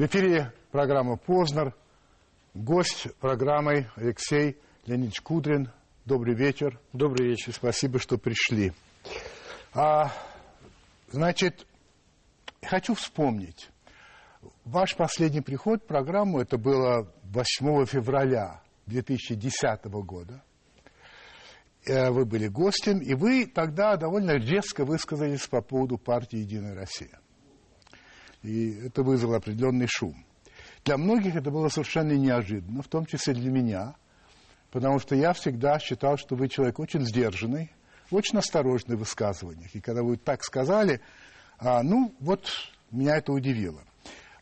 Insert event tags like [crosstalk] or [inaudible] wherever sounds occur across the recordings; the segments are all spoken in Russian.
В эфире программа «Познер». Гость программы Алексей Леонидович Кудрин. Добрый вечер. Добрый вечер. Спасибо, что пришли. А, значит, хочу вспомнить. Ваш последний приход в программу, это было 8 февраля 2010 года. Э, вы были гостем, и вы тогда довольно резко высказались по поводу партии «Единая Россия». И это вызвало определенный шум. Для многих это было совершенно неожиданно, в том числе для меня, потому что я всегда считал, что вы человек очень сдержанный, очень осторожный в высказываниях. И когда вы так сказали, а, ну, вот меня это удивило.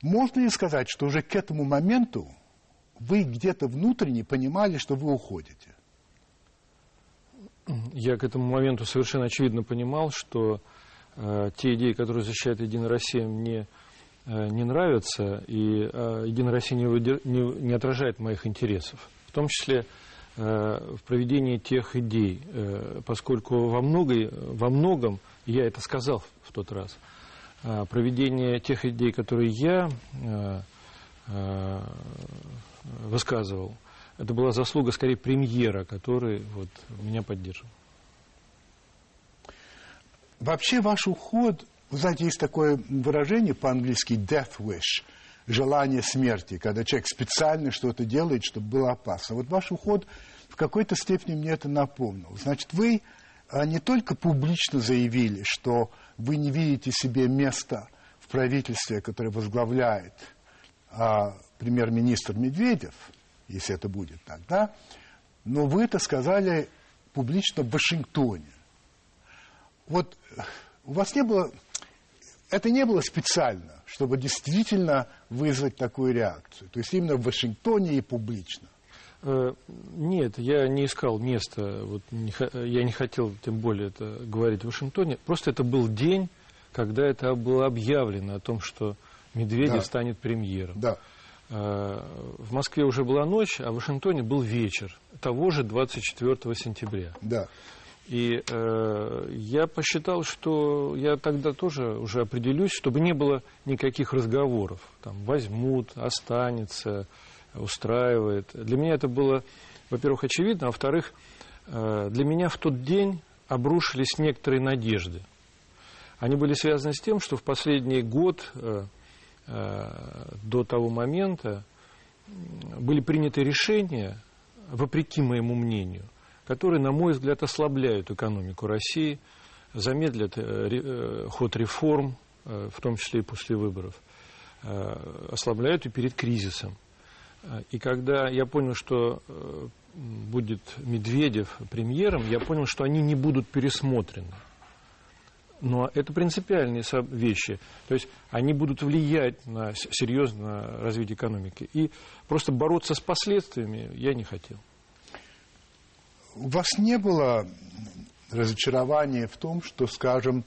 Можно ли сказать, что уже к этому моменту вы где-то внутренне понимали, что вы уходите? Я к этому моменту совершенно очевидно понимал, что э, те идеи, которые защищает Единая Россия, мне не нравятся, и э, Единая Россия не, не, отражает моих интересов. В том числе э, в проведении тех идей, э, поскольку во, многой, во многом, я это сказал в тот раз, э, проведение тех идей, которые я э, э, высказывал – это была заслуга скорее премьера, который вот, меня поддерживал. Вообще ваш уход, вы знаете, есть такое выражение по-английски death wish, желание смерти, когда человек специально что-то делает, чтобы было опасно. Вот ваш уход в какой-то степени мне это напомнил. Значит, вы а, не только публично заявили, что вы не видите себе места в правительстве, которое возглавляет а, премьер-министр Медведев – если это будет так, да? Но вы это сказали публично в Вашингтоне. Вот у вас не было... Это не было специально, чтобы действительно вызвать такую реакцию. То есть именно в Вашингтоне и публично. Э, нет, я не искал места, вот, не, я не хотел тем более это говорить в Вашингтоне. Просто это был день, когда это было объявлено о том, что Медведев да. станет премьером. Да. Э, в Москве уже была ночь, а в Вашингтоне был вечер того же 24 сентября. Да. И э, я посчитал, что я тогда тоже уже определюсь, чтобы не было никаких разговоров. Там возьмут, останется, устраивает. Для меня это было, во-первых, очевидно, а во-вторых, э, для меня в тот день обрушились некоторые надежды. Они были связаны с тем, что в последний год э, Э, до того момента были приняты решения, вопреки моему мнению, которые, на мой взгляд, ослабляют экономику России, замедлят э, э, ход реформ, в том числе и после выборов, ослабляют и перед кризисом. И когда я понял, что будет Медведев премьером, я понял, что они не будут пересмотрены. Но это принципиальные вещи. То есть они будут влиять на серьезное развитие экономики. И просто бороться с последствиями я не хотел. У вас не было разочарования в том, что, скажем,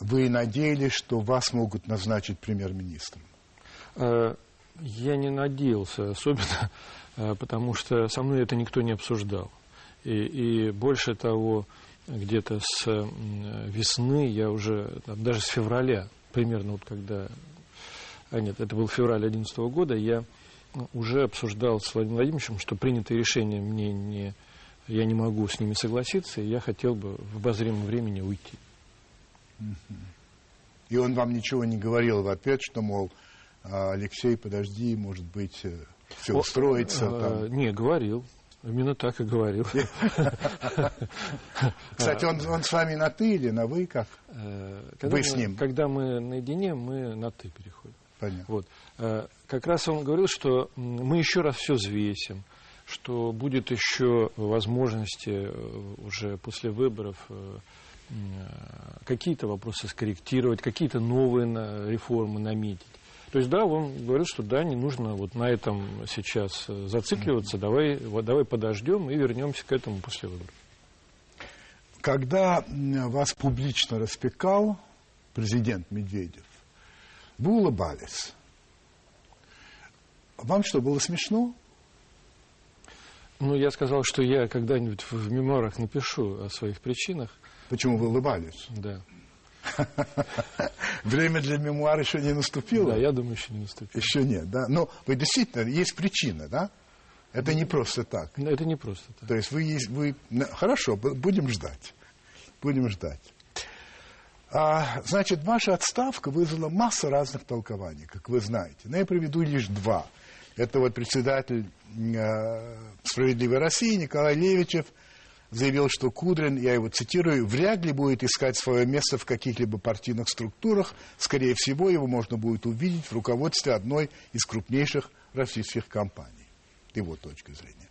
вы надеялись, что вас могут назначить премьер-министром? Э, я не надеялся, особенно э, потому что со мной это никто не обсуждал. И, и больше того, где-то с весны, я уже, даже с февраля, примерно вот когда, а нет, это был февраль 2011 года, я уже обсуждал с Владимиром Владимировичем, что принятые решения мне не, я не могу с ними согласиться, и я хотел бы в обозримом времени уйти. И он вам ничего не говорил в ответ, что, мол, «А, Алексей, подожди, может быть, э, все устроится? О, там. Не, говорил. Именно так и говорил. [laughs] Кстати, он, он с вами на «ты» или на «вы» как? Э, когда вы мы, с ним? Когда мы наедине, мы на «ты» переходим. Понятно. Вот. Э, как раз он говорил, что мы еще раз все взвесим, что будет еще возможности э, уже после выборов какие-то вопросы скорректировать, какие-то новые реформы наметить. То есть, да, он говорил, что да, не нужно вот на этом сейчас э, зацикливаться, давай, давай подождем и вернемся к этому после выборов. Когда вас публично распекал президент Медведев, вы улыбались. Вам что, было смешно? Ну, я сказал, что я когда-нибудь в мемуарах напишу о своих причинах. Почему вы улыбались? Да. [laughs] Время для мемуара еще не наступило? Да, я думаю, еще не наступило. Еще нет, да? Но вы действительно, есть причина, да? Это не просто так. Это не просто так. То есть вы есть, вы... Хорошо, будем ждать. Будем ждать. А, значит, ваша отставка вызвала массу разных толкований, как вы знаете. Но я приведу лишь два. Это вот председатель э, «Справедливой России» Николай Левичев заявил, что Кудрин, я его цитирую, вряд ли будет искать свое место в каких-либо партийных структурах. Скорее всего, его можно будет увидеть в руководстве одной из крупнейших российских компаний. Его точка зрения.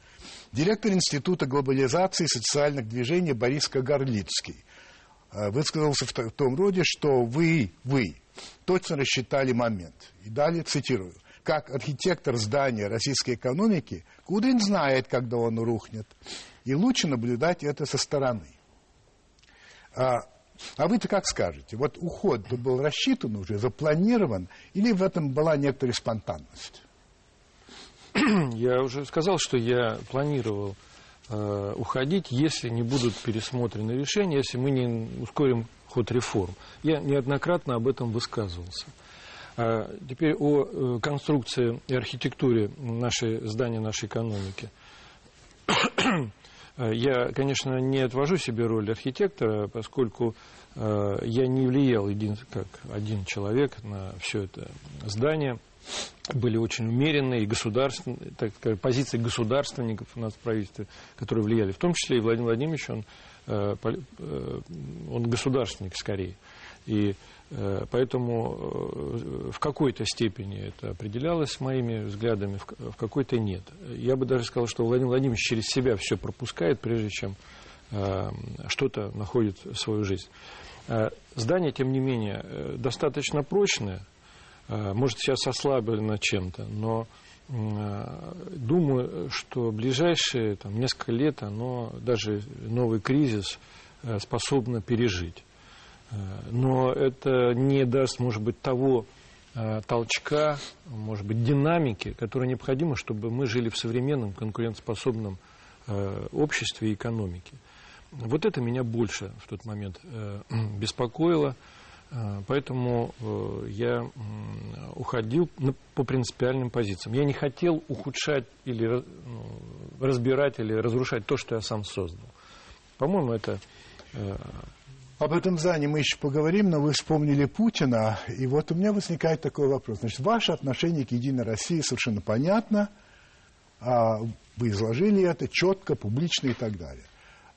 Директор Института глобализации и социальных движений Борис Кагарлицкий Э, высказался в том роде, что вы, вы точно рассчитали момент. И далее цитирую. Как архитектор здания российской экономики, Кудрин знает, когда он рухнет. И лучше наблюдать это со стороны. А, а вы-то как скажете? Вот уход был рассчитан уже, запланирован, или в этом была некоторая спонтанность? [clears throat] Я уже сказал, что я планировал Э, уходить, если не будут пересмотрены решения, если мы не ускорим ход реформ. Я неоднократно об этом высказывался. А теперь о э, конструкции и архитектуре нашей, здания нашей экономики. [clears throat] Я, конечно, не отвожу себе роль архитектора, поскольку э, я не влиял един, как один человек на все это здание были очень умеренные, государственные, так сказать, позиции государственников у нас в правительстве, которые влияли. В том числе и Владимир Владимирович, он, э, э, он государственник скорее. И э, поэтому в какой-то степени это определялось моими взглядами, в какой-то нет. Я бы даже сказал, что Владимир Владимирович через себя все пропускает, прежде чем что-то находит в свою жизнь. Здание, тем не менее, достаточно прочное, Э, может, сейчас ослаблено чем-то, но э, думаю, что ближайшие там, несколько лет оно, даже новый кризис, э, способно пережить. Но это не даст, может быть, того толчка, может быть, динамики, которая необходима, чтобы мы жили в современном конкурентоспособном обществе и экономике. Вот это меня больше в тот момент [clears throat] беспокоило. Э, поэтому э, я уходил по принципиальным позициям. Я не хотел ухудшать или разбирать или разрушать то, что я сам создал. По-моему, это... Об этом здании мы еще поговорим, но вы вспомнили Путина, и вот у меня возникает такой вопрос. Значит, ваше отношение к Единой России совершенно понятно, а вы изложили это четко, публично и так далее.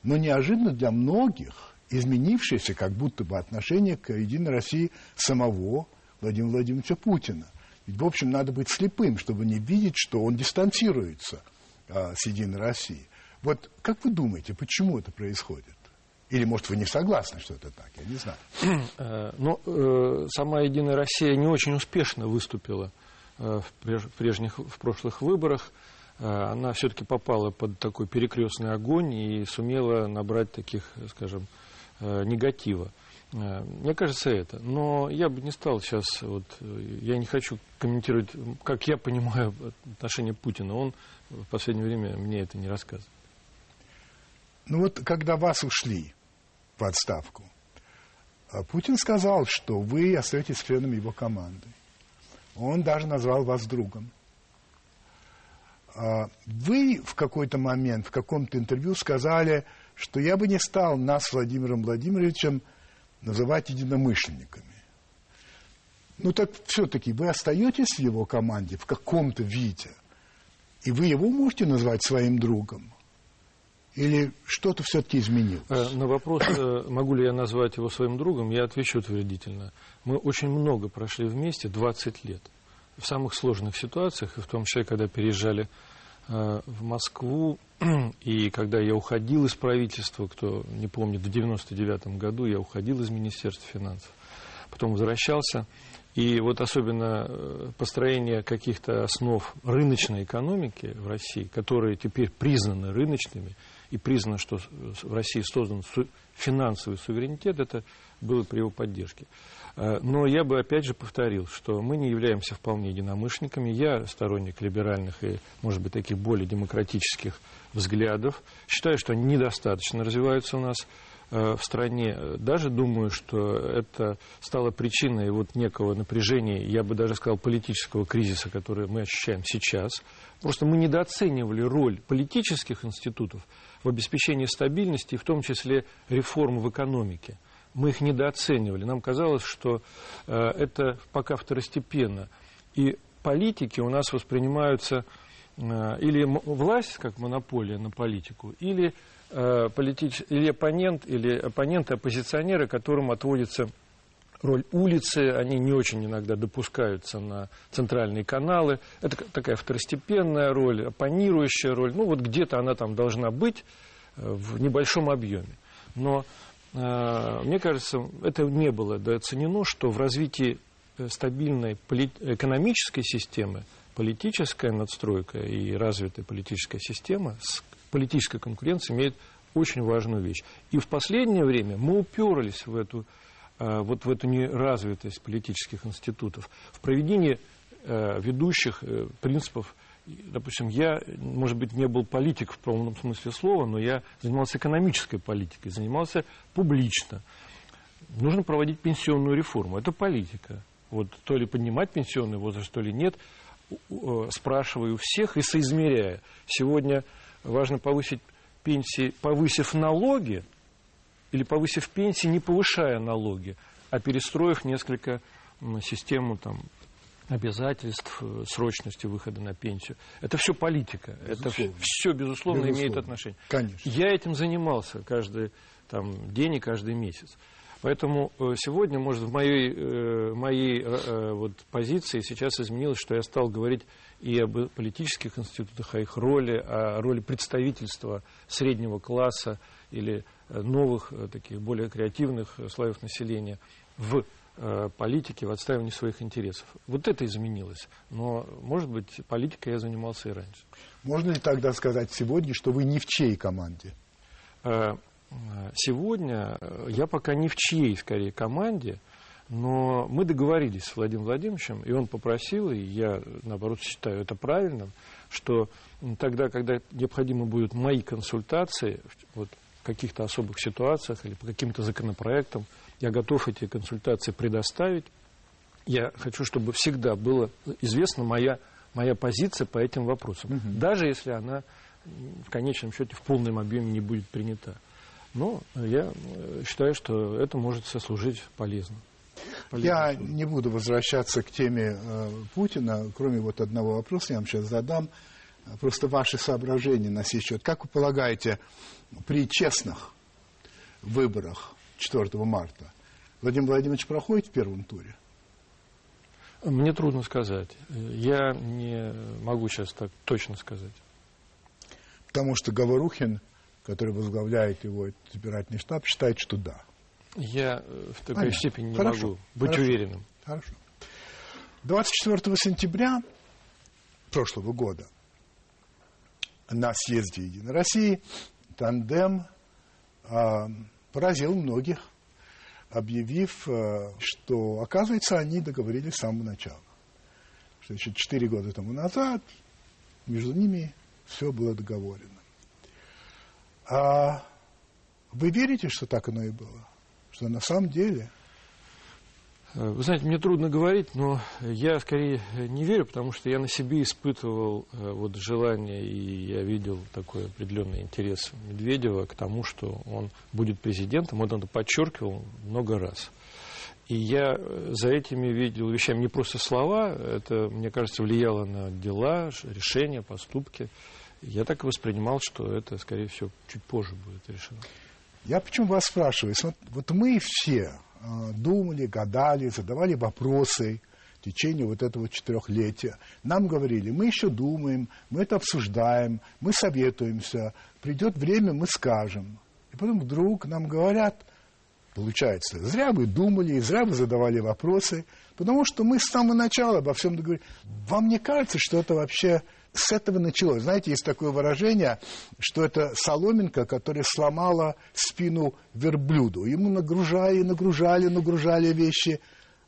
Но неожиданно для многих изменившееся как будто бы отношение к Единой России самого Владимира Владимировича Путина. Ведь, в общем, надо быть слепым, чтобы не видеть, что он дистанцируется а, с Единой Россией. Вот как вы думаете, почему это происходит? Или, может, вы не согласны, что это так? Я не знаю. Э, Но ну, э, сама Единая Россия не очень успешно выступила э, в прежних, в прошлых выборах. Она все-таки попала под такой перекрестный огонь и сумела набрать таких, скажем, Э, негатива. Э, мне кажется, это. Но я бы не стал сейчас, вот, э, я не хочу комментировать, как я понимаю отношение Путина. Он в последнее время мне это не рассказывает. Ну вот, когда вас ушли в отставку, Путин сказал, что вы остаетесь членом его команды. Он даже назвал вас другом. Вы в какой-то момент, в каком-то интервью сказали, что я бы не стал нас Владимиром Владимировичем называть единомышленниками. Ну так все-таки вы остаетесь в его команде в каком-то виде, и вы его можете назвать своим другом. Или что-то все-таки изменилось? Э, на вопрос, э, могу ли я назвать его своим другом, я отвечу утвердительно. Мы очень много прошли вместе, 20 лет. В самых сложных ситуациях, и в том числе, когда переезжали Э, в Москву, [clears throat] и когда я уходил из правительства, кто не помнит, в 99 году я уходил из Министерства финансов, потом возвращался, и вот особенно построение каких-то основ рыночной экономики в России, которые теперь признаны рыночными, и признано, что в России создан финансовый суверенитет, это было при его поддержке. Э, но я бы опять же повторил, что мы не являемся вполне единомышленниками. Я сторонник либеральных и, может быть, таких более демократических взглядов. Считаю, что они недостаточно развиваются у нас в стране. Даже думаю, что это стало причиной вот некого напряжения, я бы даже сказал, политического кризиса, который мы ощущаем сейчас. Просто мы недооценивали роль политических институтов в обеспечении стабильности, в том числе реформ в экономике. Мы их недооценивали. Нам казалось, что э, это пока второстепенно. И политики у нас воспринимаются э, или власть как монополия на политику, или, э, политич... или оппонент, или оппоненты, оппозиционеры, которым отводится роль улицы, они не очень иногда допускаются на центральные каналы. Это такая второстепенная роль, оппонирующая роль. Ну, вот где-то она там должна быть э, в небольшом объеме. Но, э, мне кажется, это не было дооценено, что в развитии э, стабильной экономической системы политическая надстройка и развитая политическая система с политической конкуренцией имеет очень важную вещь. И в последнее время мы уперлись в эту вот в эту неразвитость политических институтов, в проведении э, ведущих э, принципов. Допустим, я, может быть, не был политик в полном смысле слова, но я занимался экономической политикой, занимался публично. Нужно проводить пенсионную реформу. Это политика. Вот то ли поднимать пенсионный возраст, то ли нет. Спрашиваю всех и соизмеряя. Сегодня важно повысить пенсии, повысив налоги, или повысив пенсии, не повышая налоги, а перестроив несколько систему там, обязательств, э, срочности выхода на пенсию. Это все политика. Безусловно. Это все, безусловно, безусловно, имеет отношение. Конечно. Я этим занимался каждый там, день и каждый месяц. Поэтому э, сегодня, может, в моей, э, моей вот, позиции сейчас изменилось, что я стал говорить и об политических институтах, о их роли, о роли представительства среднего класса или новых, э, таких более креативных э, слоев населения в э, политике, в отстаивании своих интересов. Вот это изменилось. Но, может быть, политикой я занимался и раньше. Можно ли тогда сказать сегодня, что вы не в чьей команде? Сегодня я пока не в чьей, скорее, команде, но мы договорились с Владимиром Владимировичем, и он попросил, и я, наоборот, считаю это правильным, что тогда, когда необходимы будут мои консультации, вот каких-то особых ситуациях или по каким-то законопроектам. Я готов эти консультации предоставить. Я хочу, чтобы всегда была известна моя, моя позиция по этим вопросам, угу. даже если она в конечном счете в полном объеме не будет принята. Но я считаю, что это может сослужить полезно. полезно я не буду возвращаться к теме э, Путина, кроме вот одного вопроса, я вам сейчас задам. Просто ваши соображения на сей счет. Как вы полагаете, при честных выборах 4 марта Владимир Владимирович проходит в первом туре? Мне трудно сказать. Я не могу сейчас так точно сказать. Потому что Говорухин, который возглавляет его избирательный штаб, считает, что да. Я в такой Понятно. степени не Хорошо. могу быть Хорошо. уверенным. Хорошо. 24 сентября прошлого года на съезде Единой России тандем э, поразил многих, объявив, э, что, оказывается, они договорились с самого начала. Что еще четыре года тому назад между ними все было договорено. А вы верите, что так оно и было? Что на самом деле вы знаете, мне трудно говорить, но я скорее не верю, потому что я на себе испытывал э, вот желание, и я видел такой определенный интерес Медведева к тому, что он будет президентом. Он это подчеркивал много раз. И я э, за этими видел вещами не просто слова, это, мне кажется, влияло на дела, решения, поступки. Я так и воспринимал, что это, скорее всего, чуть позже будет решено. Я почему вас спрашиваю? Вот мы все, Э, думали, гадали, задавали вопросы в течение вот этого четырехлетия. Нам говорили, мы еще думаем, мы это обсуждаем, мы советуемся, придет время, мы скажем. И потом вдруг нам говорят, получается, зря вы думали, зря вы задавали вопросы, потому что мы с самого начала обо всем договорились. Вам не кажется, что это вообще с этого началось. Знаете, есть такое выражение, что это соломинка, которая сломала спину верблюду. Ему нагружали, нагружали, нагружали вещи,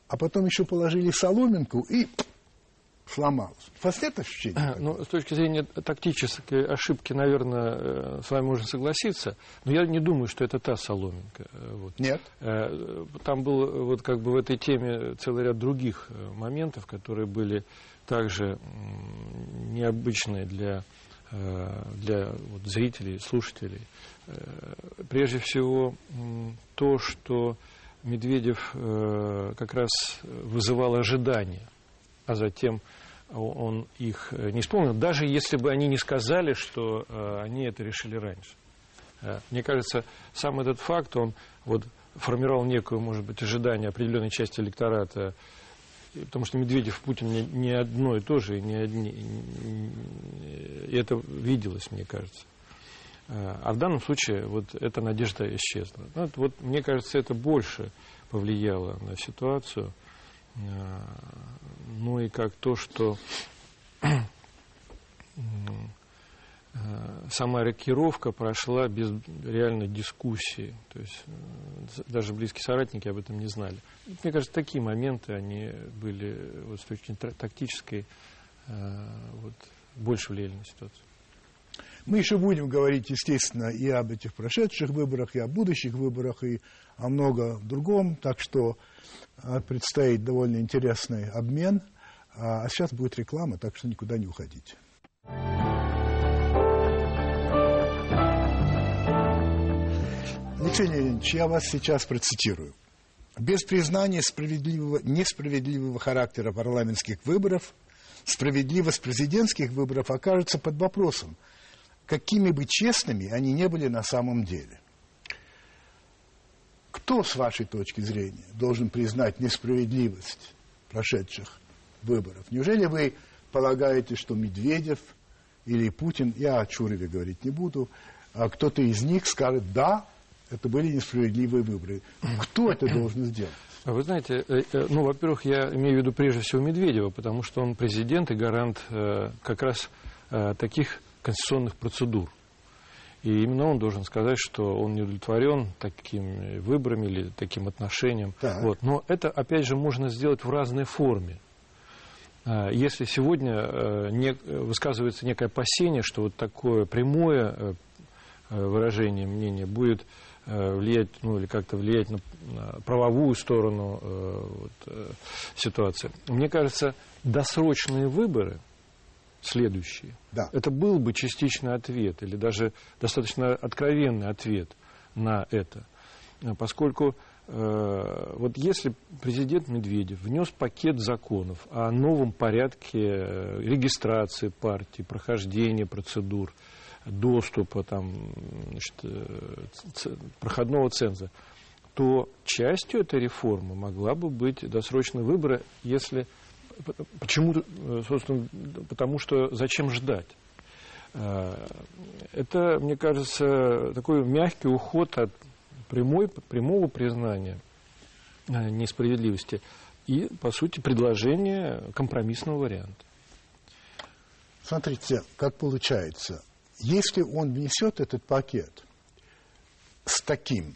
а потом еще положили соломинку, и вас нет ощущения? Ну, с точки зрения тактической ошибки, наверное, с вами можно согласиться, но я не думаю, что это та соломинка. Вот. Нет. Там был вот как бы в этой теме целый ряд других моментов, которые были также необычные для, для вот, зрителей, слушателей. Прежде всего, то, что Медведев как раз вызывал ожидания а затем он их э, не исполнил, даже если бы они не сказали, что э, они это решили раньше. Э, мне кажется, сам этот факт, он вот формировал некую, может быть, ожидание определенной части электората, потому что Медведев и Путин не, не одно и то же, не одни, и это виделось, мне кажется. А в данном случае вот эта надежда исчезла. Ну, вот, мне кажется, это больше повлияло на ситуацию, ну и как то, что сама рокировка прошла без реальной дискуссии. То есть э, даже близкие соратники об этом не знали. Мне кажется, такие моменты, они были вот, с точки тактической, э, вот, больше влияли на ситуацию. Мы еще будем говорить, естественно, и об этих прошедших выборах, и о будущих выборах, и о многом другом. Так что э, предстоит довольно интересный обмен – а сейчас будет реклама, так что никуда не уходите. Алексей Леонидович, я вас сейчас процитирую. Без признания справедливого, несправедливого характера парламентских выборов справедливость президентских выборов окажется под вопросом, какими бы честными они не были на самом деле. Кто, с вашей точки зрения, должен признать несправедливость прошедших выборов. Неужели вы полагаете, что Медведев или Путин, я о Чурове говорить не буду, а кто-то из них скажет, да, это были несправедливые выборы. Кто это должен сделать? Вы знаете, э, э, ну, во-первых, я имею в виду прежде всего Медведева, потому что он президент и гарант э, как раз таких конституционных процедур. И именно он должен сказать, что он не удовлетворен такими выборами или таким отношением. Вот. Но это, опять же, можно сделать в разной форме. А, если сегодня э, высказывается некое опасение, что вот такое прямое э, э, выражение мнения будет влиять, ну или как-то влиять на, на правовую сторону вот, ситуации. Мне кажется, досрочные выборы, следующие, да. это был бы частичный ответ или даже достаточно откровенный ответ на это. Поскольку Э, вот если президент Медведев внес пакет законов о новом порядке э, регистрации партии, прохождения процедур, доступа, там, значит, э, проходного ценза, то частью этой реформы могла бы быть досрочные выборы, если... Почему? Собственно, потому что зачем ждать? Это, мне кажется, такой мягкий уход от прямой, прямого признания э, несправедливости и, по сути, предложение компромиссного варианта. Смотрите, как получается. Если он внесет этот пакет с таким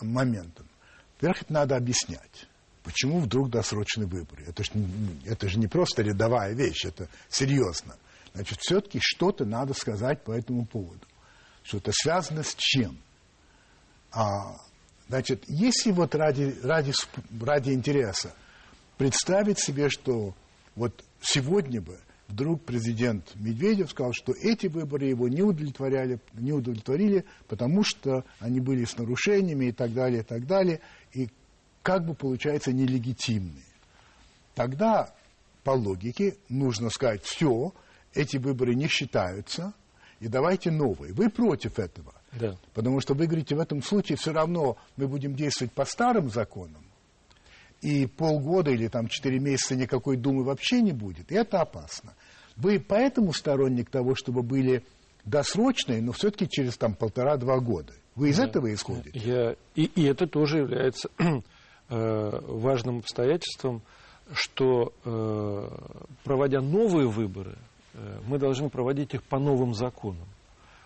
моментом, во-первых, это надо объяснять. Почему вдруг досрочные выборы? Это же, это же не просто рядовая вещь, это серьезно. Значит, все-таки что-то надо сказать по этому поводу. Что это связано с чем? А, значит, если вот ради, ради, ради интереса представить себе, что вот сегодня бы вдруг президент Медведев сказал, что эти выборы его не удовлетворяли, не удовлетворили, потому что они были с нарушениями и так далее, и так далее, и как бы получается нелегитимные. Тогда, по логике, нужно сказать, все, эти выборы не считаются, и давайте новые. Вы против этого. Да. Потому что вы говорите, в этом случае все равно мы будем действовать по старым законам, и полгода или там четыре месяца никакой думы вообще не будет. И это опасно. Вы поэтому сторонник того, чтобы были досрочные, но все-таки через там полтора-два года. Вы из да. этого исходите? Я... И, и это тоже является важным обстоятельством, что э, проводя новые выборы, э, мы должны проводить их по новым законам.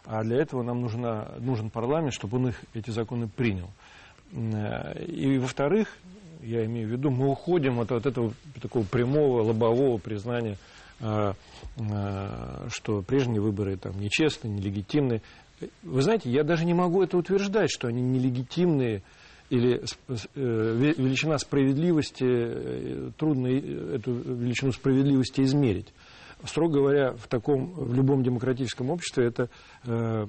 А для этого нам нужна, нужен парламент, чтобы он их, эти законы принял. И, во-вторых, я имею в виду, мы уходим от, от этого такого прямого лобового признания, что прежние выборы там нечестные, нелегитимные. Вы знаете, я даже не могу это утверждать, что они нелегитимные или э, величина справедливости, э, трудно эту величину справедливости измерить. Строго говоря, в, таком, в любом демократическом обществе это э,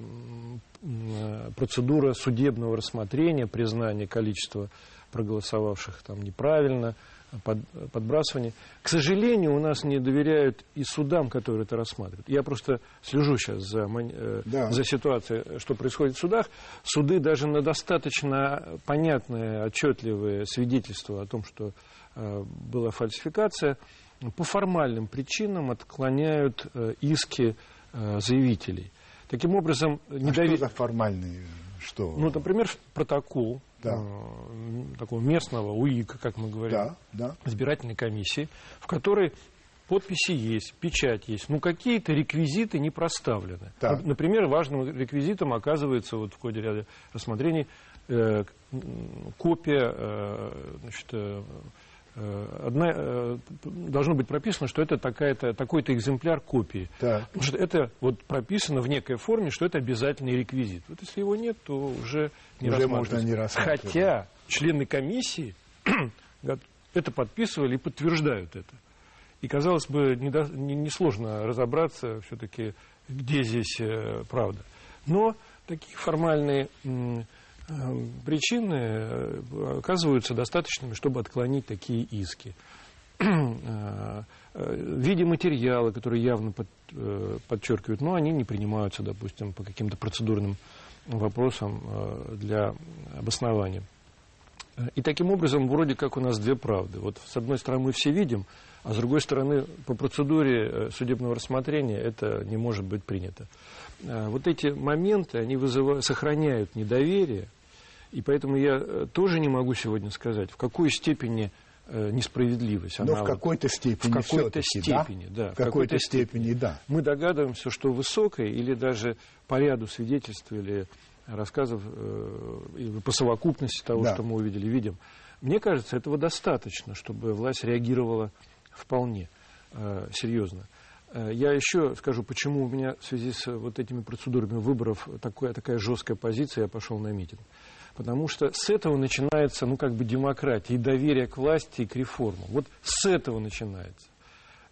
процедура судебного рассмотрения, признания количества проголосовавших там неправильно, под, подбрасывание. К сожалению, у нас не доверяют и судам, которые это рассматривают. Я просто слежу сейчас за, э, да. за ситуацией, что происходит в судах. Суды даже на достаточно понятные, отчетливые свидетельства о том, что э, была фальсификация, по формальным причинам отклоняют э, иски э, заявителей. Таким образом, а что за формальные? Что? Ну, например, протокол да. э, такого местного УИК, как мы говорим, да, да. избирательной комиссии, в которой подписи есть, печать есть, но какие-то реквизиты не проставлены. Так. Например, важным реквизитом оказывается вот в ходе ряда рассмотрений э, копия э, значит, Э, одна, э, должно быть прописано, что это такая-то, такой-то экземпляр копии. Так. Потому что это вот прописано в некой форме, что это обязательный реквизит. Вот если его нет, то уже не уже можно не Хотя члены комиссии [clears throat] это подписывали и подтверждают это. И, казалось бы, несложно не, не, разобраться все-таки, где здесь э, правда. Но такие формальные причины э, оказываются достаточными, чтобы отклонить такие иски. [clears throat] Э, э, в виде материала, которые явно под, подчеркивают, но они не принимаются, допустим, по каким-то процедурным вопросам для обоснования. И таким образом, вроде как у нас две правды. Вот с одной стороны мы все видим, а с другой стороны, по процедуре судебного рассмотрения это не может быть принято. Вот эти моменты, они вызывают, сохраняют недоверие и поэтому я э, тоже не могу сегодня сказать, в какой степени э, несправедливость. Но в какой-то степени В какой-то степени, да. да. В какой-то степени, да. Мы догадываемся, что высокой или даже по ряду свидетельств или рассказов, э, по совокупности того, да. что мы увидели, видим. Мне кажется, этого достаточно, чтобы власть реагировала вполне э, серьезно. Я еще скажу, почему у меня в связи с вот этими процедурами выборов такая, такая жесткая позиция, я пошел на митинг. Потому что с этого начинается, ну, как бы демократия и доверие к власти и к реформам. Вот с этого начинается.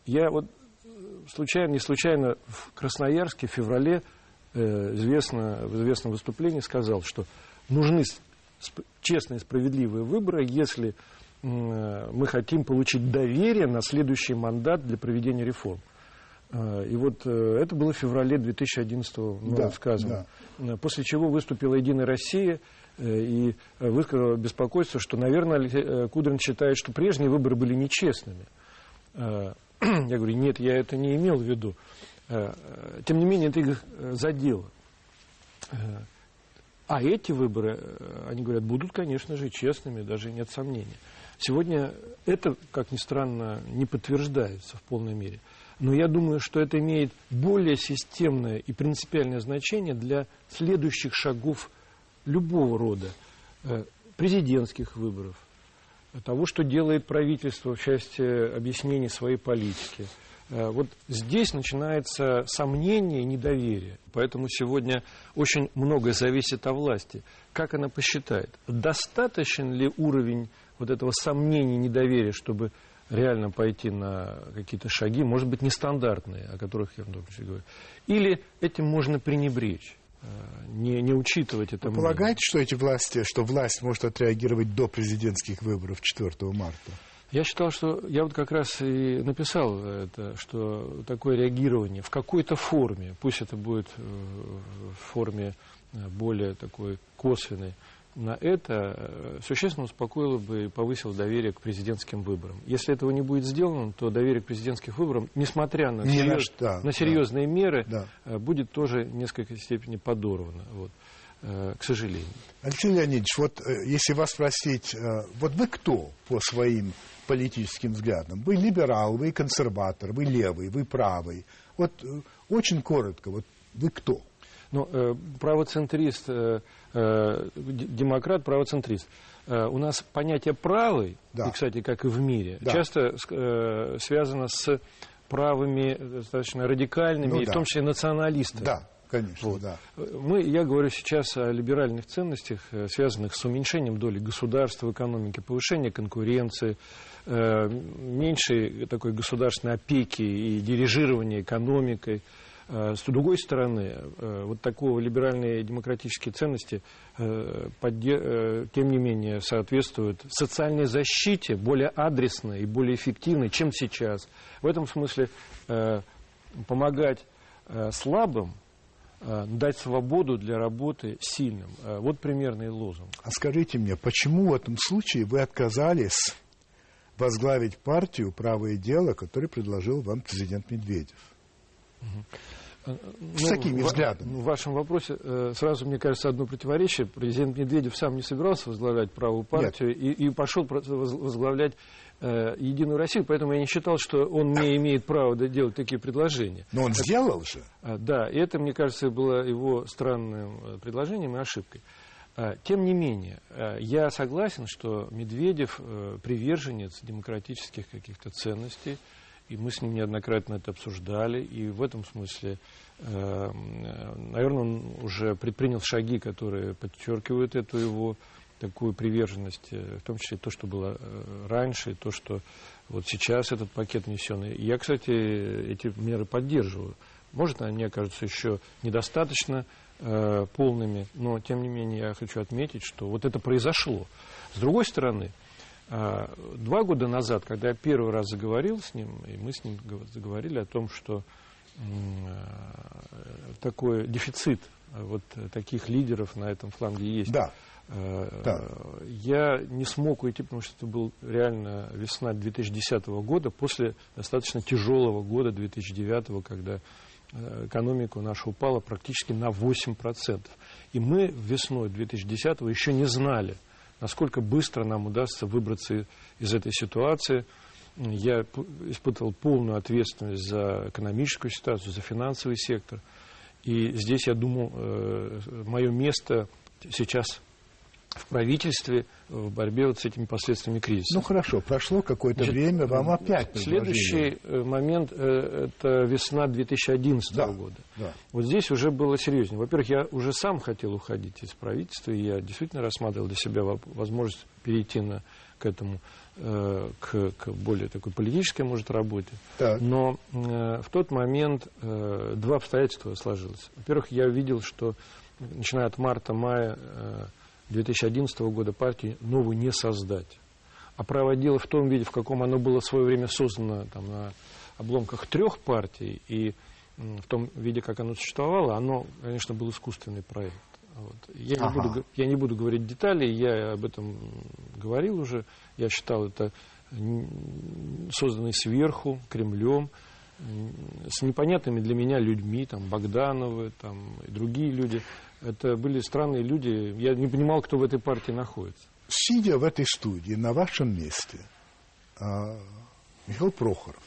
Я вот э, случайно, не случайно в Красноярске в феврале э, известно, в известном выступлении сказал, что нужны честные и справедливые выборы, если э, мы хотим получить доверие на следующий мандат для проведения реформ. Э, и вот э, это было в феврале 2011 года да, сказано. Да. После чего выступила «Единая Россия», Э, и высказал беспокойство, что, наверное, э, Кудрин считает, что прежние выборы были нечестными. Э, [clears throat] я говорю, нет, я это не имел в виду. Тем не менее, это их задело. А эти выборы, они говорят, будут, конечно же, честными, даже нет сомнений. Сегодня это, как ни странно, не подтверждается в полной мере. Но я думаю, что это имеет более системное и принципиальное значение для следующих шагов любого рода э, президентских выборов, того, что делает правительство в части объяснений своей политики. Э, вот здесь начинается сомнение и недоверие. Поэтому сегодня очень многое зависит от власти. Как она посчитает, достаточен ли уровень вот этого сомнения недоверия, чтобы реально пойти на какие-то шаги, может быть, нестандартные, о которых я говорю, или этим можно пренебречь. Э, не, не учитывать это. Вы полагаете, что эти власти, что власть может отреагировать до президентских выборов 4 марта? Я считал, что я вот как раз и написал это, что такое реагирование в какой-то форме, пусть это будет э, в форме э, более такой косвенной, на это э, существенно успокоило бы и повысило доверие к президентским выборам. Если этого не будет сделано, то доверие к президентским выборам, несмотря на, серьез, да, на серьезные да, меры, да. Э, будет тоже в несколько степени подорвано. Вот э, к сожалению. Алексей Леонидович, вот если вас спросить, вот вы кто по своим политическим взглядам? Вы либерал, вы консерватор, вы левый, вы правый. Вот очень коротко, вот вы кто? Ну, э, правоцентрист, э, э, демократ, правоцентрист. Э, у нас понятие правый, Да. и, кстати, как и в мире, Да. часто э, связано с правыми, достаточно радикальными, Ну и да. в том числе националистами. Да, конечно, да. Мы, я говорю сейчас о либеральных ценностях, э, связанных с уменьшением доли государства в экономике, повышением конкуренции, э, меньшей такой государственной опеки и дирижирования экономикой. Э, С другой стороны, э, вот такого либеральные демократические ценности, э, тем не менее, соответствуют социальной защите, более адресной и более эффективной, чем сейчас. В этом смысле помогать слабым, дать свободу для работы сильным. Вот примерный лозунг. А скажите мне, почему в этом случае вы отказались возглавить партию «Правое дело», которую предложил вам президент Медведев? С такими в- взглядами. В вашем вопросе э, сразу, мне кажется, одно противоречие. Президент Медведев сам не собирался возглавлять правую партию и, и пошел возглавлять э, Единую Россию, поэтому я не считал, что он не имеет права делать такие предложения. Но он сделал же. А, Да, и это, мне кажется, было его странным э, предложением и ошибкой. А, Тем не менее, я согласен, что Медведев приверженец демократических каких-то ценностей, и мы с ним неоднократно это обсуждали, и в этом смысле, э, наверное, он уже предпринял шаги, которые подчеркивают эту его такую приверженность, э, в том числе то, что было э, раньше, и то, что вот сейчас этот пакет внесенный. Я, кстати, эти меры поддерживаю. Может, они мне кажутся еще недостаточно э, полными, но, тем не менее, я хочу отметить, что вот это произошло. С другой стороны, два года назад, когда я первый раз заговорил с ним, и мы с ним гов- заговорили о том, что э, такой дефицит э, вот таких лидеров на этом фланге есть. Да. Да. Я не смог уйти, потому что это был реально весна 2010 года, после достаточно тяжелого года 2009, когда экономика наша упала практически на 8%. И мы весной 2010 еще не знали, насколько быстро нам удастся выбраться из этой ситуации. Я испытывал полную ответственность за экономическую ситуацию, за финансовый сектор. И здесь, я думал, мое место сейчас в правительстве в борьбе вот с этими последствиями кризиса. Ну хорошо, прошло какое-то Значит, время, вам опять Следующий э, момент э, это весна 2011 Да, года. да. Вот здесь уже было серьезнее. Во-первых, я уже сам хотел уходить из правительства, и я действительно рассматривал для себя возможность перейти на, к этому, э, к, к более такой политической, может, работе. Так. Но э, в тот момент э, два обстоятельства сложилось. Во-первых, я видел, что начиная от марта-мая 2011 года партию новую не создать. А право дело в том виде, в каком оно было в свое время создано там, на обломках трех партий, и в том виде, как оно существовало, оно, конечно, был искусственный проект. Вот. Я, не Ага. буду, г- я не буду говорить деталей, я об этом говорил уже. Я считал это созданный сверху, Кремлем, с непонятными для меня людьми, там, Богдановы там, и другие люди. Это были странные люди. Я не понимал, кто в этой партии находится. Сидя в этой студии, на вашем месте, а, Михаил Прохоров,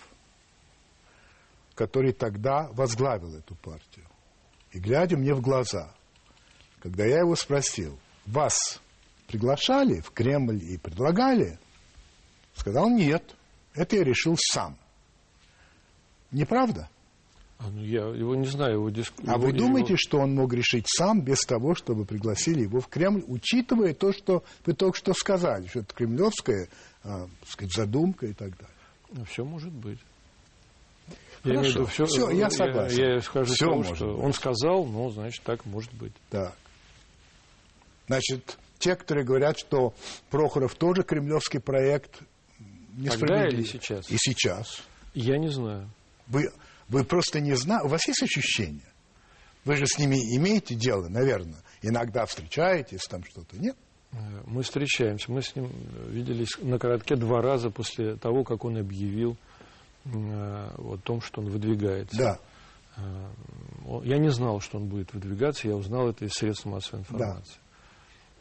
который тогда возглавил эту партию, и глядя мне в глаза, когда я его спросил, вас приглашали в Кремль и предлагали, сказал нет, это я решил сам. Неправда? А, ну, я его не знаю, его диск... А его- вы его- думаете, что он мог решить сам без того, чтобы пригласили его в Кремль, учитывая то, что вы только что сказали, что это кремлевская так сказать, задумка и так далее? Ну, все может быть. Хорошо. всё- Всё, я согласен. Я, скажу Всё того, что быть. он сказал, ну, значит, так может быть. Так. Значит, те, которые говорят, что Прохоров тоже кремлевский проект, несправедливо. или сейчас? И сейчас. Я не знаю. Вы, вы просто не знаете. У вас есть ощущение? Вы же с ними имеете дело, наверное. Иногда встречаетесь, там что-то. Нет? Э, Мы встречаемся. Мы с ним э, виделись на коротке два раза после того, как он объявил э, о том, что он выдвигается. Да. Я не знал, что он будет выдвигаться, я узнал это из средств массовой информации.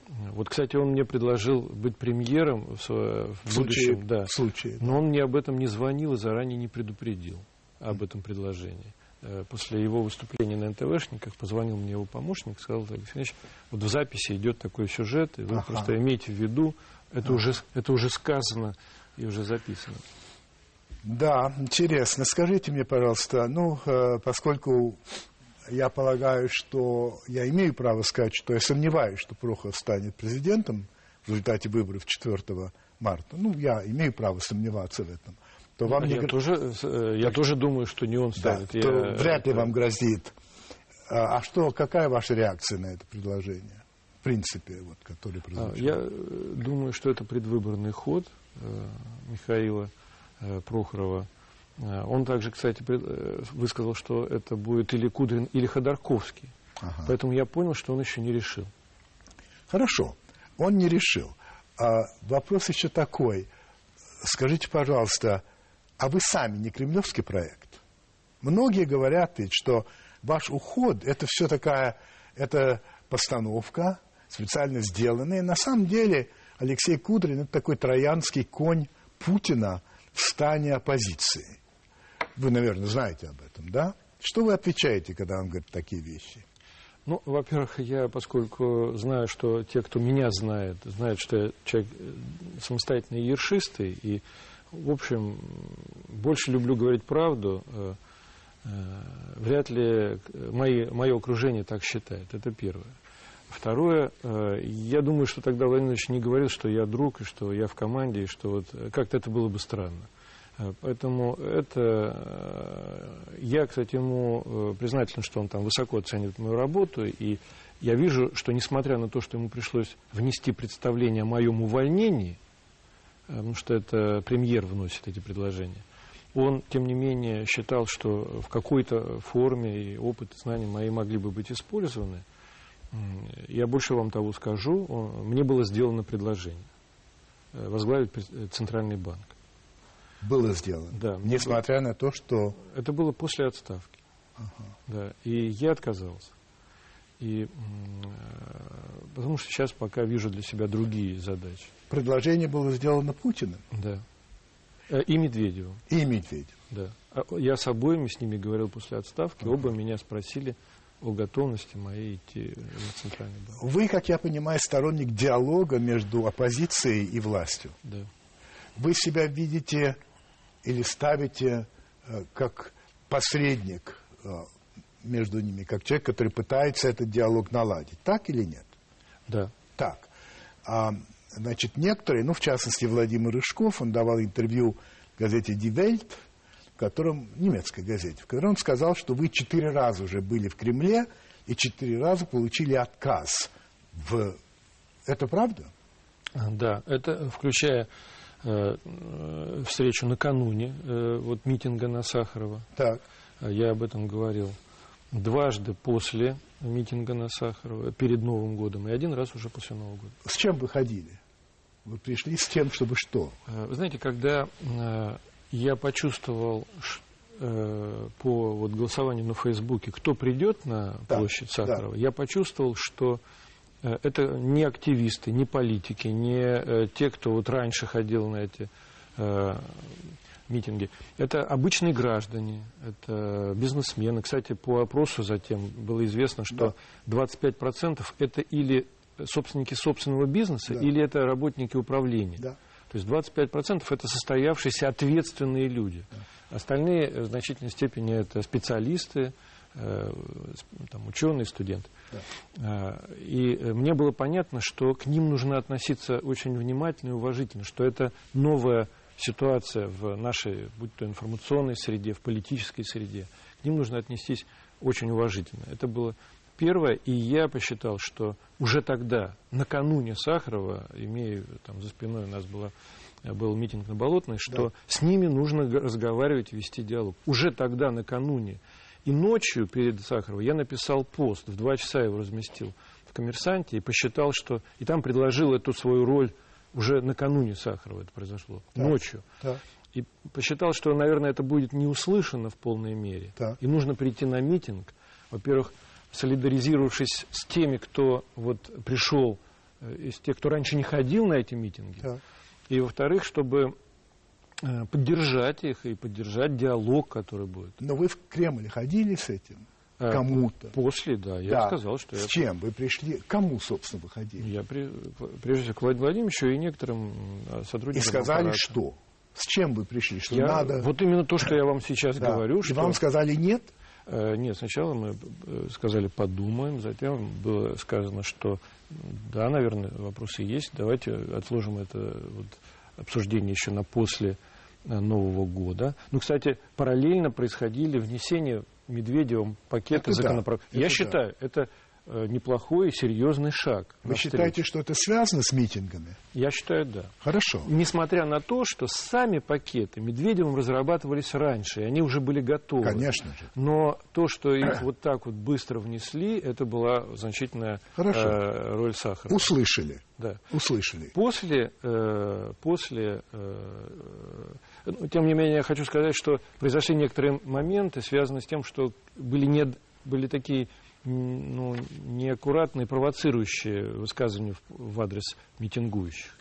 Э, Вот, кстати, он мне предложил быть премьером в, в В случае, будущем, да. в случае. Но он мне об этом не звонил и заранее не предупредил об этом предложении. э, после его выступления на НТВшниках позвонил мне его помощник, сказал, Алексей вот в записи идет такой сюжет, и вы ага. просто имейте в виду, это, ага. уже, это уже сказано и уже записано. Да, интересно. Скажите мне, пожалуйста, ну, э, поскольку я полагаю, что я имею право сказать, что я сомневаюсь, что Прохоров станет президентом в результате выборов 4 марта. Ну, я имею право сомневаться в этом. То вам я, не... тоже, э, я тоже думаю, что не он станет. Да, я... то вряд ли вам грозит. А, а что, какая ваша реакция на это предложение? В принципе, вот, который прозвучал. Я э, думаю, что это предвыборный ход э, Михаила э, Прохорова. Э, он также, кстати, э, высказал, что это будет или Кудрин, или Ходорковский. Ага. Поэтому я понял, что он еще не решил. Хорошо, он не решил. А вопрос еще такой. Скажите, пожалуйста, а вы сами не кремлевский проект? Многие говорят ведь, что ваш уход – это все такая, это постановка, специально сделанная. На самом деле Алексей Кудрин – это такой троянский конь Путина в стане оппозиции. Вы, наверное, знаете об этом, да? Что вы отвечаете, когда он говорит такие вещи? Ну, во-первых, я, поскольку знаю, что те, кто меня знает, знают, что я человек э, самостоятельный ершистый, и, в общем, больше люблю говорить правду, э, э, вряд ли мои, мое окружение так считает. Это первое. Второе, я думаю, что тогда Владимир Владимирович не говорил, что я друг, и что я в команде, и что вот как-то это было бы странно. Э, поэтому это... Э, я, кстати, ему э, признателен, что он там высоко оценивает мою работу, и я вижу, что несмотря на то, что ему пришлось внести представление о моем увольнении, потому что это премьер вносит эти предложения, он, тем не менее, считал, что в какой-то форме и опыт и знания мои могли бы быть использованы. Я больше вам того скажу, мне было сделано предложение возглавить Центральный банк было сделано. Да. Несмотря было... на то, что... Это было после отставки. Ага. Да. И я отказался. И, потому что сейчас пока вижу для себя другие задачи. Предложение было сделано Путиным? Да. Э, и Медведевым. И Медведевым. Да. А я с обоими с ними говорил после отставки. Ага. Оба меня спросили о готовности моей идти в Центральный банк. Вы, как я понимаю, сторонник диалога между оппозицией и властью. Да. Вы себя видите или ставите э, как посредник э, между ними, как человек, который пытается этот диалог наладить. Так или нет? Да. Так. А, значит, некоторые, ну, в частности, Владимир Рыжков, он давал интервью газете Die Welt, в котором, немецкой газете, в котором он сказал, что вы четыре раза уже были в Кремле и четыре раза получили отказ. В... Это правда? Да, это включая Э, встречу накануне э, вот митинга на Сахарова. Так. Я об этом говорил. Дважды после митинга на Сахарова, перед Новым годом, и один раз уже после Нового года. С чем вы ходили? Вы пришли с тем, чтобы что? Э, вы знаете, когда я почувствовал по вот голосованию на Фейсбуке, кто придет на площадь Сахарова, да. я почувствовал, что Э, это не активисты, не политики, не э, те, кто вот раньше ходил на эти э, митинги. Это обычные граждане, это бизнесмены. Кстати, по опросу затем было известно, что да. 25% это или собственники собственного бизнеса, да. или это работники управления. Да. То есть 25% это состоявшиеся ответственные люди. Да. Остальные в значительной степени это специалисты, Э, там, ученые, студенты. Да. Э, и мне было понятно, что к ним нужно относиться очень внимательно и уважительно, что это новая ситуация в нашей, будь то информационной среде, в политической среде. К ним нужно отнестись очень уважительно. Это было первое, и я посчитал, что уже тогда, накануне Сахарова, имея там за спиной у нас была был митинг на Болотной, что да. с ними нужно разговаривать, вести диалог. Уже тогда, накануне и ночью перед Сахаровой я написал пост, в два часа его разместил в «Коммерсанте» и посчитал, что... И там предложил эту свою роль уже накануне Сахарова это произошло, так, ночью. Так. И посчитал, что, наверное, это будет не услышано в полной мере. Так. И нужно прийти на митинг, во-первых, солидаризировавшись с теми, кто вот пришел, э, из тех, кто раньше не ходил на эти митинги. Так. И, во-вторых, чтобы э, поддержать их и поддержать диалог, который будет. Но вы в Кремль ходили с этим? Э, Кому-то? После, да. Я да. сказал, что с я... С чем вы пришли? Кому, собственно, вы ходили? Я, при... прежде всего, к Владимиру Владимировичу и некоторым сотрудникам И сказали, аппарата. что? С чем вы пришли? Что я... надо... Вот именно то, что я вам сейчас [laughs] да. говорю. И что... вам сказали нет? Нет, сначала мы сказали подумаем, затем было сказано, что да, наверное, вопросы есть. Давайте отложим это вот, обсуждение еще на после э, Нового года. Ну, кстати, параллельно происходили внесения Медведевым пакета законопроектов. Да, Я считаю, да. это Э, неплохой и серьезный шаг. Вы считаете, что это связано с митингами? Я считаю, да. Хорошо. Несмотря на то, что сами пакеты Медведевым разрабатывались раньше, и они уже были готовы. Конечно же. Но то, что их [clears throat] вот так вот быстро внесли, это была значительная Хорошо. Э, роль сахара. Услышали. Да. Услышали. После, э, после э, тем не менее, я хочу сказать, что произошли некоторые моменты, связанные с тем, что были, не, были такие ну, неаккуратные, провоцирующие высказывания в, в адрес митингующих,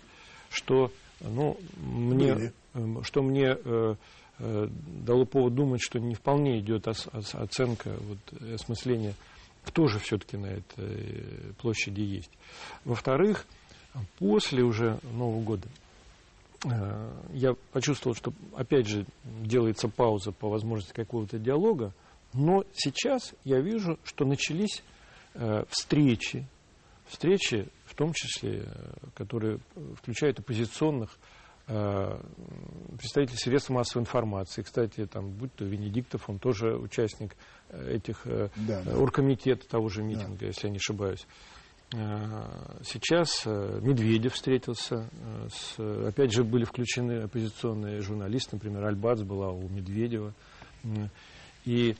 что, ну, мне, эм, что мне э, э, дало повод думать, что не вполне идет ос, ос, оценка, вот, осмысления, кто же все-таки на этой площади есть. Во-вторых, после уже Нового года э, я почувствовал, что опять же делается пауза по возможности какого-то диалога, но сейчас я вижу, что начались э, встречи, встречи, в том числе, э, которые включают оппозиционных э, представителей средств массовой информации. Кстати, там, будь то Венедиктов, он тоже участник э, этих э, да, да. оргкомитета того же митинга, да. если я не ошибаюсь. Э, сейчас э, Медведев встретился, с, опять же были включены оппозиционные журналисты, например, Альбац была у Медведева. И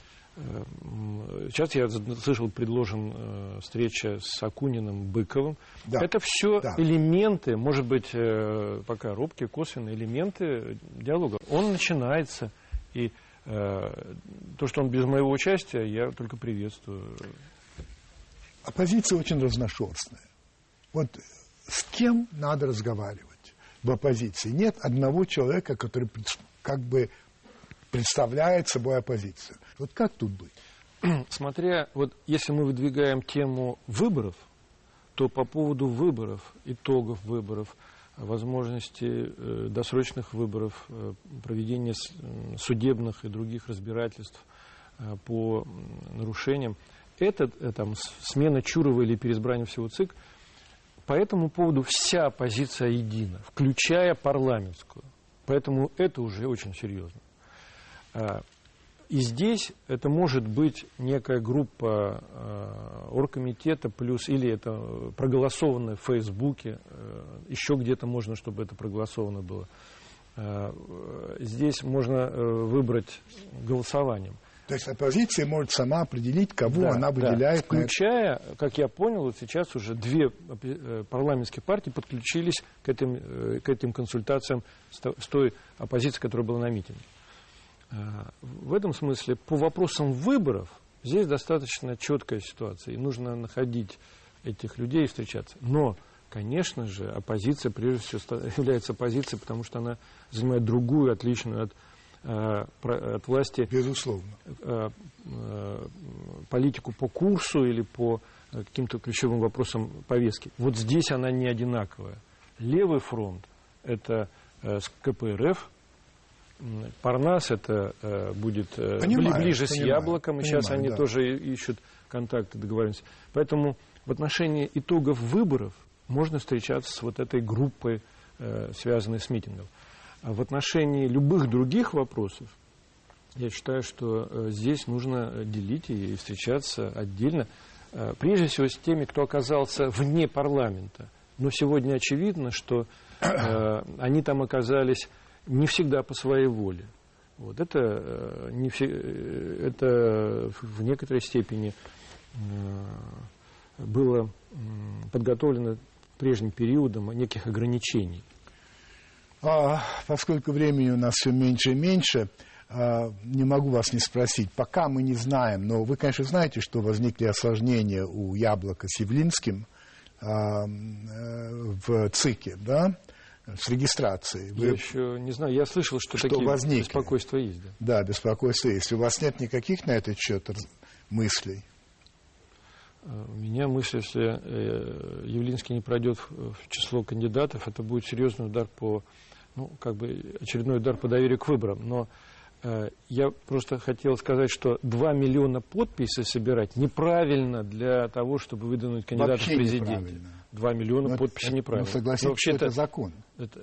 Сейчас я слышал, предложен э, встреча с Акуниным, Быковым. Да. Это все да. элементы, может быть, э, пока робкие, косвенные элементы диалога. Он начинается, и э, то, что он без моего участия, я только приветствую. Оппозиция очень разношерстная. Вот с кем надо разговаривать в оппозиции? Нет одного человека, который как бы представляет собой оппозицию. Вот как тут быть? [clears throat] Смотря, вот если мы выдвигаем тему выборов, то по поводу выборов, итогов выборов, возможности э, досрочных выборов, э, проведения судебных и других разбирательств э, по нарушениям, это э, там, смена Чурова или переизбрание всего ЦИК, по этому поводу вся оппозиция едина, включая парламентскую. Поэтому это уже очень серьезно. А, и здесь это может быть некая группа э, оргкомитета плюс, или это проголосованное в Фейсбуке, э, еще где-то можно, чтобы это проголосовано было. Э, здесь можно выбрать голосованием. То есть оппозиция может сама определить, кого да, она выделяет. Да. Включая, как я понял, вот сейчас уже две э, парламентские партии подключились к этим, э, к этим консультациям с той оппозицией, которая была на митинге. В этом смысле по вопросам выборов здесь достаточно четкая ситуация, и нужно находить этих людей и встречаться. Но, конечно же, оппозиция прежде всего [laughs] является оппозицией, потому что она занимает другую, отличную от, э, от власти Безусловно. Э, э, политику по курсу или по каким-то ключевым вопросам повестки. Вот здесь она не одинаковая. Левый фронт – это КПРФ, Парнас это э, будет э, понимаю, ближе понимаю, с яблоком, и сейчас они да. тоже ищут контакты, договоренности. Поэтому в отношении итогов выборов можно встречаться с вот этой группой, э, связанной с митингом. А в отношении любых других вопросов, я считаю, что э, здесь нужно делить и встречаться отдельно, э, прежде всего с теми, кто оказался вне парламента. Но сегодня очевидно, что э, они там оказались не всегда по своей воле. Вот это, э, не все, э, это в некоторой степени э, было подготовлено прежним периодом неких ограничений. А, поскольку времени у нас все меньше и меньше, а, не могу вас не спросить. Пока мы не знаем, но вы, конечно, знаете, что возникли осложнения у Яблока с Явлинским а, в ЦИКе, да? с регистрацией. Вы... Я еще не знаю, я слышал, что, что такие возникли. беспокойства есть. Да? да, беспокойства есть. У вас нет никаких на этот счет мыслей? Э, у меня мысль, если э, Явлинский не пройдет в число кандидатов, это будет серьезный удар по, ну, как бы очередной удар по доверию к выборам. Но э, я просто хотел сказать, что 2 миллиона подписей собирать неправильно для того, чтобы выдвинуть кандидата в президенте. 2 миллиона но подписей это, неправильно. Ну, согласитесь, но, что это закон. Это,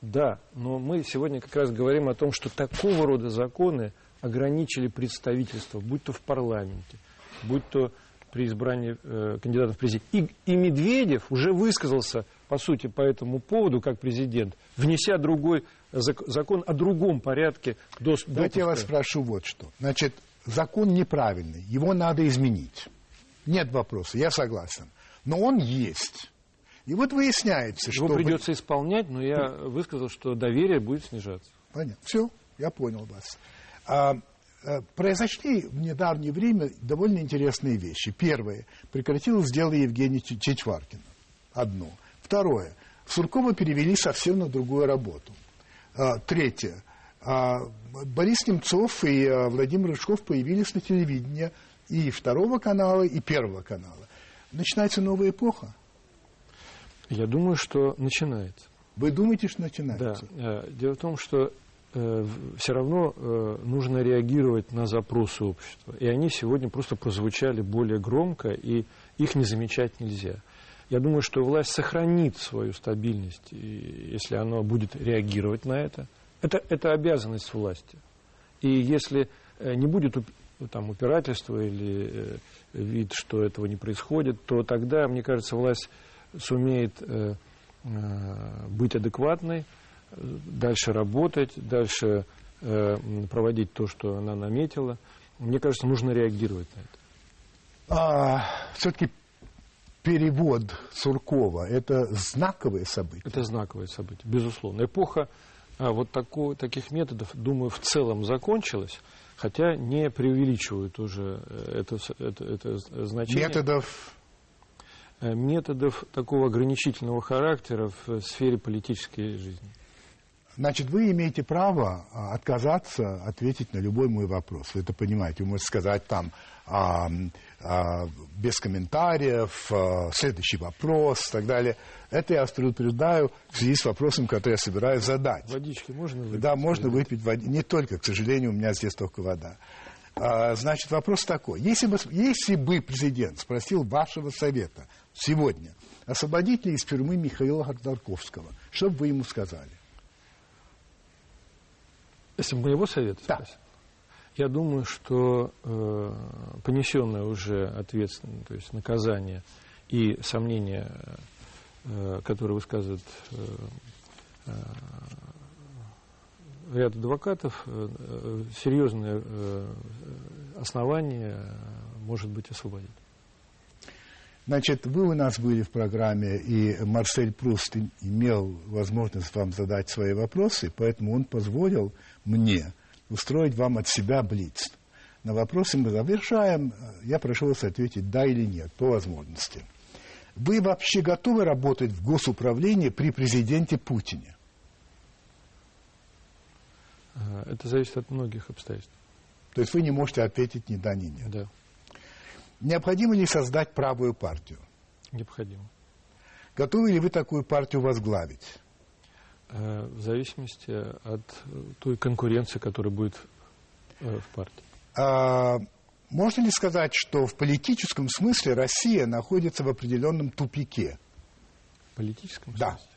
да, но мы сегодня как раз говорим о том, что такого рода законы ограничили представительство, будь то в парламенте, будь то при избрании э, кандидатов в президент. И, и Медведев уже высказался, по сути, по этому поводу, как президент, внеся другой закон о другом порядке доступа. Давайте я вас спрошу вот что. Значит, закон неправильный, его надо изменить. Нет вопроса, я согласен но он есть. И вот выясняется, Его что... Его придется вы... исполнять, но я высказал, что доверие будет снижаться. Понятно. Все, я понял вас. А, а, произошли в недавнее время довольно интересные вещи. Первое. Прекратилось дело Евгения Чичваркина. Одно. Второе. Суркова перевели совсем на другую работу. А, третье. А, Борис Немцов и а, Владимир Рыжков появились на телевидении и второго канала, и первого канала начинается новая эпоха? Я думаю, что начинается. Вы думаете, что начинается? Да. Э, дело в том, что э, все равно э, нужно реагировать на запросы общества. И они сегодня просто прозвучали более громко, и их не замечать нельзя. Я думаю, что власть сохранит свою стабильность, если она будет реагировать на это. Это, это обязанность власти. И если не будет там, упирательства или вид, что этого не происходит, то тогда, мне кажется, власть сумеет э, э, быть адекватной, дальше работать, дальше э, проводить то, что она наметила. Мне кажется, нужно реагировать на это. А, все-таки перевод Суркова – это знаковое событие? Это знаковое событие, безусловно. Эпоха а, вот такого, таких методов, думаю, в целом закончилась хотя не преувеличивают уже э, это, это, это значение. Методов? Э, методов такого ограничительного характера в сфере политической жизни. Значит, вы имеете право а, отказаться ответить на любой мой вопрос. Вы это понимаете. Вы можете сказать там а, а, без комментариев, а, следующий вопрос и так далее. Это я предупреждаю в связи с вопросом, который я собираюсь задать. Водички можно выпить? Да, можно выпить водички. Не только, к сожалению, у меня здесь только вода. А, значит, вопрос такой. Если бы, если бы президент спросил вашего совета сегодня, освободить ли из тюрьмы Михаила Ходорковского, что бы вы ему сказали? Если бы моего совета да. спросил? Я думаю, что э, понесенное уже ответственное, то есть наказание и сомнения, э, которые высказывают э, э, ряд адвокатов, э, э, серьезные э, основания, может быть, освободить. Значит, вы у нас были в программе, и Марсель Пруст имел возможность вам задать свои вопросы, поэтому он позволил мне устроить вам от себя блиц. На вопросы мы завершаем. Я прошу вас ответить да или нет, по возможности. Вы вообще готовы работать в госуправлении при президенте Путине? Это зависит от многих обстоятельств. То есть вы не можете ответить ни да, ни нет? Да. Необходимо ли создать правую партию? Необходимо. Готовы ли вы такую партию возглавить? Э, в зависимости от той конкуренции, которая будет э, в партии. А, можно ли сказать, что в политическом смысле Россия находится в определенном тупике? В политическом да. смысле?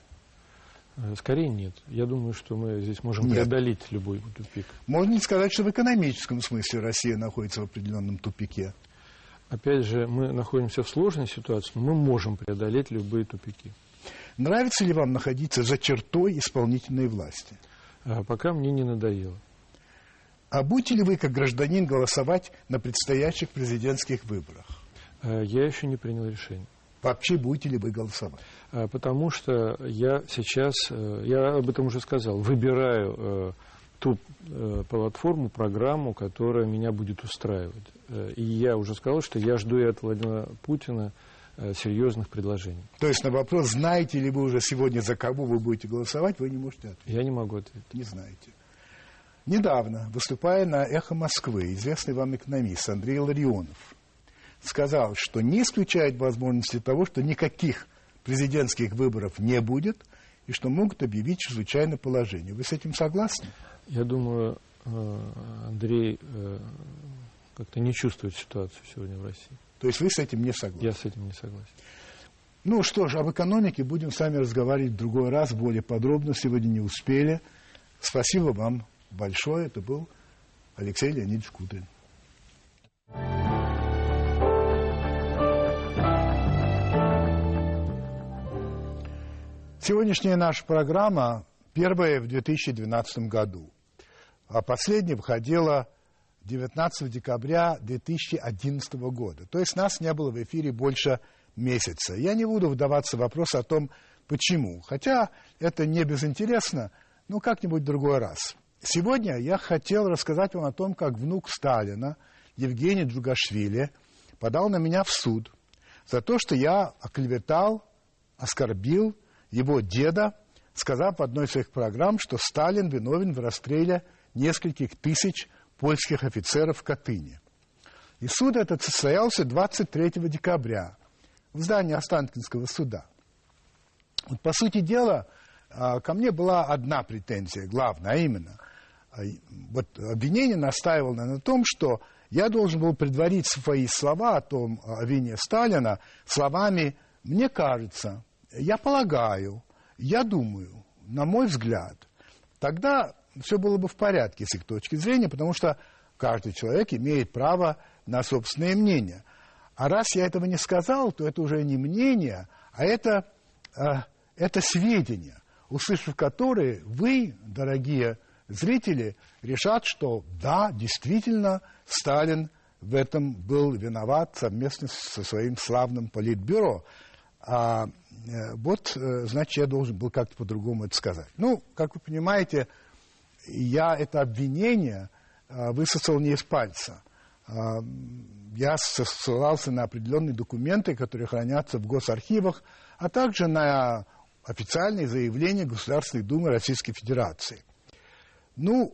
Э, скорее нет. Я думаю, что мы здесь можем нет. преодолеть любой тупик. Можно ли сказать, что в экономическом смысле Россия находится в определенном тупике? Опять же, мы находимся в сложной ситуации, но мы можем преодолеть любые тупики. Нравится ли вам находиться за чертой исполнительной власти? А пока мне не надоело. А будете ли вы, как гражданин, голосовать на предстоящих президентских выборах? А, я еще не принял решение. Вообще будете ли вы голосовать? А, потому что я сейчас, э, я об этом уже сказал, выбираю э, ту э, платформу, программу, которая меня будет устраивать. И я уже сказал, что я жду и от Владимира Путина э, серьезных предложений. То есть на вопрос, знаете ли вы уже сегодня, за кого вы будете голосовать, вы не можете ответить? Я не могу ответить. Не знаете. Недавно, выступая на «Эхо Москвы», известный вам экономист Андрей Ларионов сказал, что не исключает возможности того, что никаких президентских выборов не будет, и что могут объявить чрезвычайное положение. Вы с этим согласны? Я думаю, э, Андрей э, как-то не чувствует ситуацию сегодня в России. То есть вы с этим не согласны? Я с этим не согласен. Ну что ж, об экономике будем с вами разговаривать в другой раз, более подробно. Сегодня не успели. Спасибо вам большое. Это был Алексей Леонидович Кудрин. Сегодняшняя наша программа первая в 2012 году, а последняя выходила 19 декабря 2011 года. То есть нас не было в эфире больше месяца. Я не буду вдаваться в вопрос о том, почему. Хотя это не безинтересно, но как-нибудь в другой раз. Сегодня я хотел рассказать вам о том, как внук Сталина, Евгений Джугашвили, подал на меня в суд за то, что я оклеветал, оскорбил его деда, сказав в одной из своих программ, что Сталин виновен в расстреле нескольких тысяч польских офицеров в Катыни. И суд этот состоялся 23 декабря в здании Останкинского суда. Вот, по сути дела, а, ко мне была одна претензия, главная, а именно, а, вот обвинение настаивало на том, что я должен был предварить свои слова о том, о вине Сталина словами «мне кажется», я полагаю, я думаю, на мой взгляд, тогда все было бы в порядке с их точки зрения, потому что каждый человек имеет право на собственное мнение. А раз я этого не сказал, то это уже не мнение, а это, э, это сведения, услышав которые вы, дорогие зрители, решат, что да, действительно, Сталин в этом был виноват совместно со своим славным политбюро. А Э, вот, э, значит, я должен был как-то по-другому это сказать. Ну, как вы понимаете, я это обвинение э, высосал не из пальца. Я ссылался на определенные документы, которые хранятся в госархивах, а также на официальные заявления Государственной Думы Российской Федерации. Ну,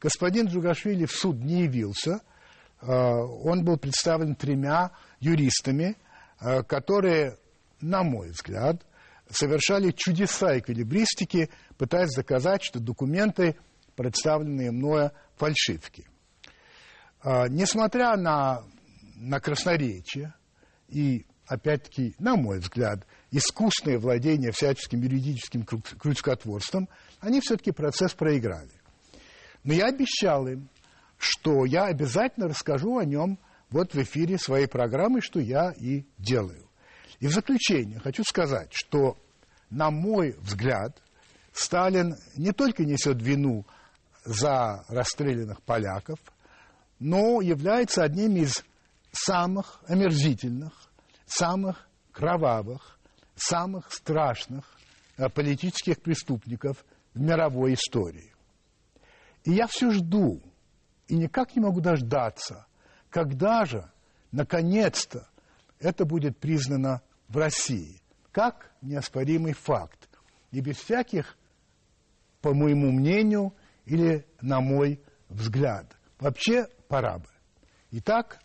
господин Джугашвили в суд не явился. Он был представлен тремя юристами, которые на мой взгляд, совершали чудеса эквилибристики, пытаясь доказать, что документы, представленные мною, фальшивки. А, несмотря на, на красноречие и, опять-таки, на мой взгляд, искусное владение всяческим юридическим крючкотворством, они все-таки процесс проиграли. Но я обещал им, что я обязательно расскажу о нем вот в эфире своей программы, что я и делаю. И в заключение хочу сказать, что, на мой взгляд, Сталин не только несет вину за расстрелянных поляков, но является одним из самых омерзительных, самых кровавых, самых страшных э, политических преступников в мировой истории. И я все жду, и никак не могу дождаться, когда же, наконец-то, это будет признано в России как неоспоримый факт. И без всяких, по моему мнению, или на мой взгляд. Вообще пора бы. Итак,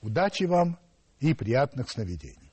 удачи вам и приятных сновидений.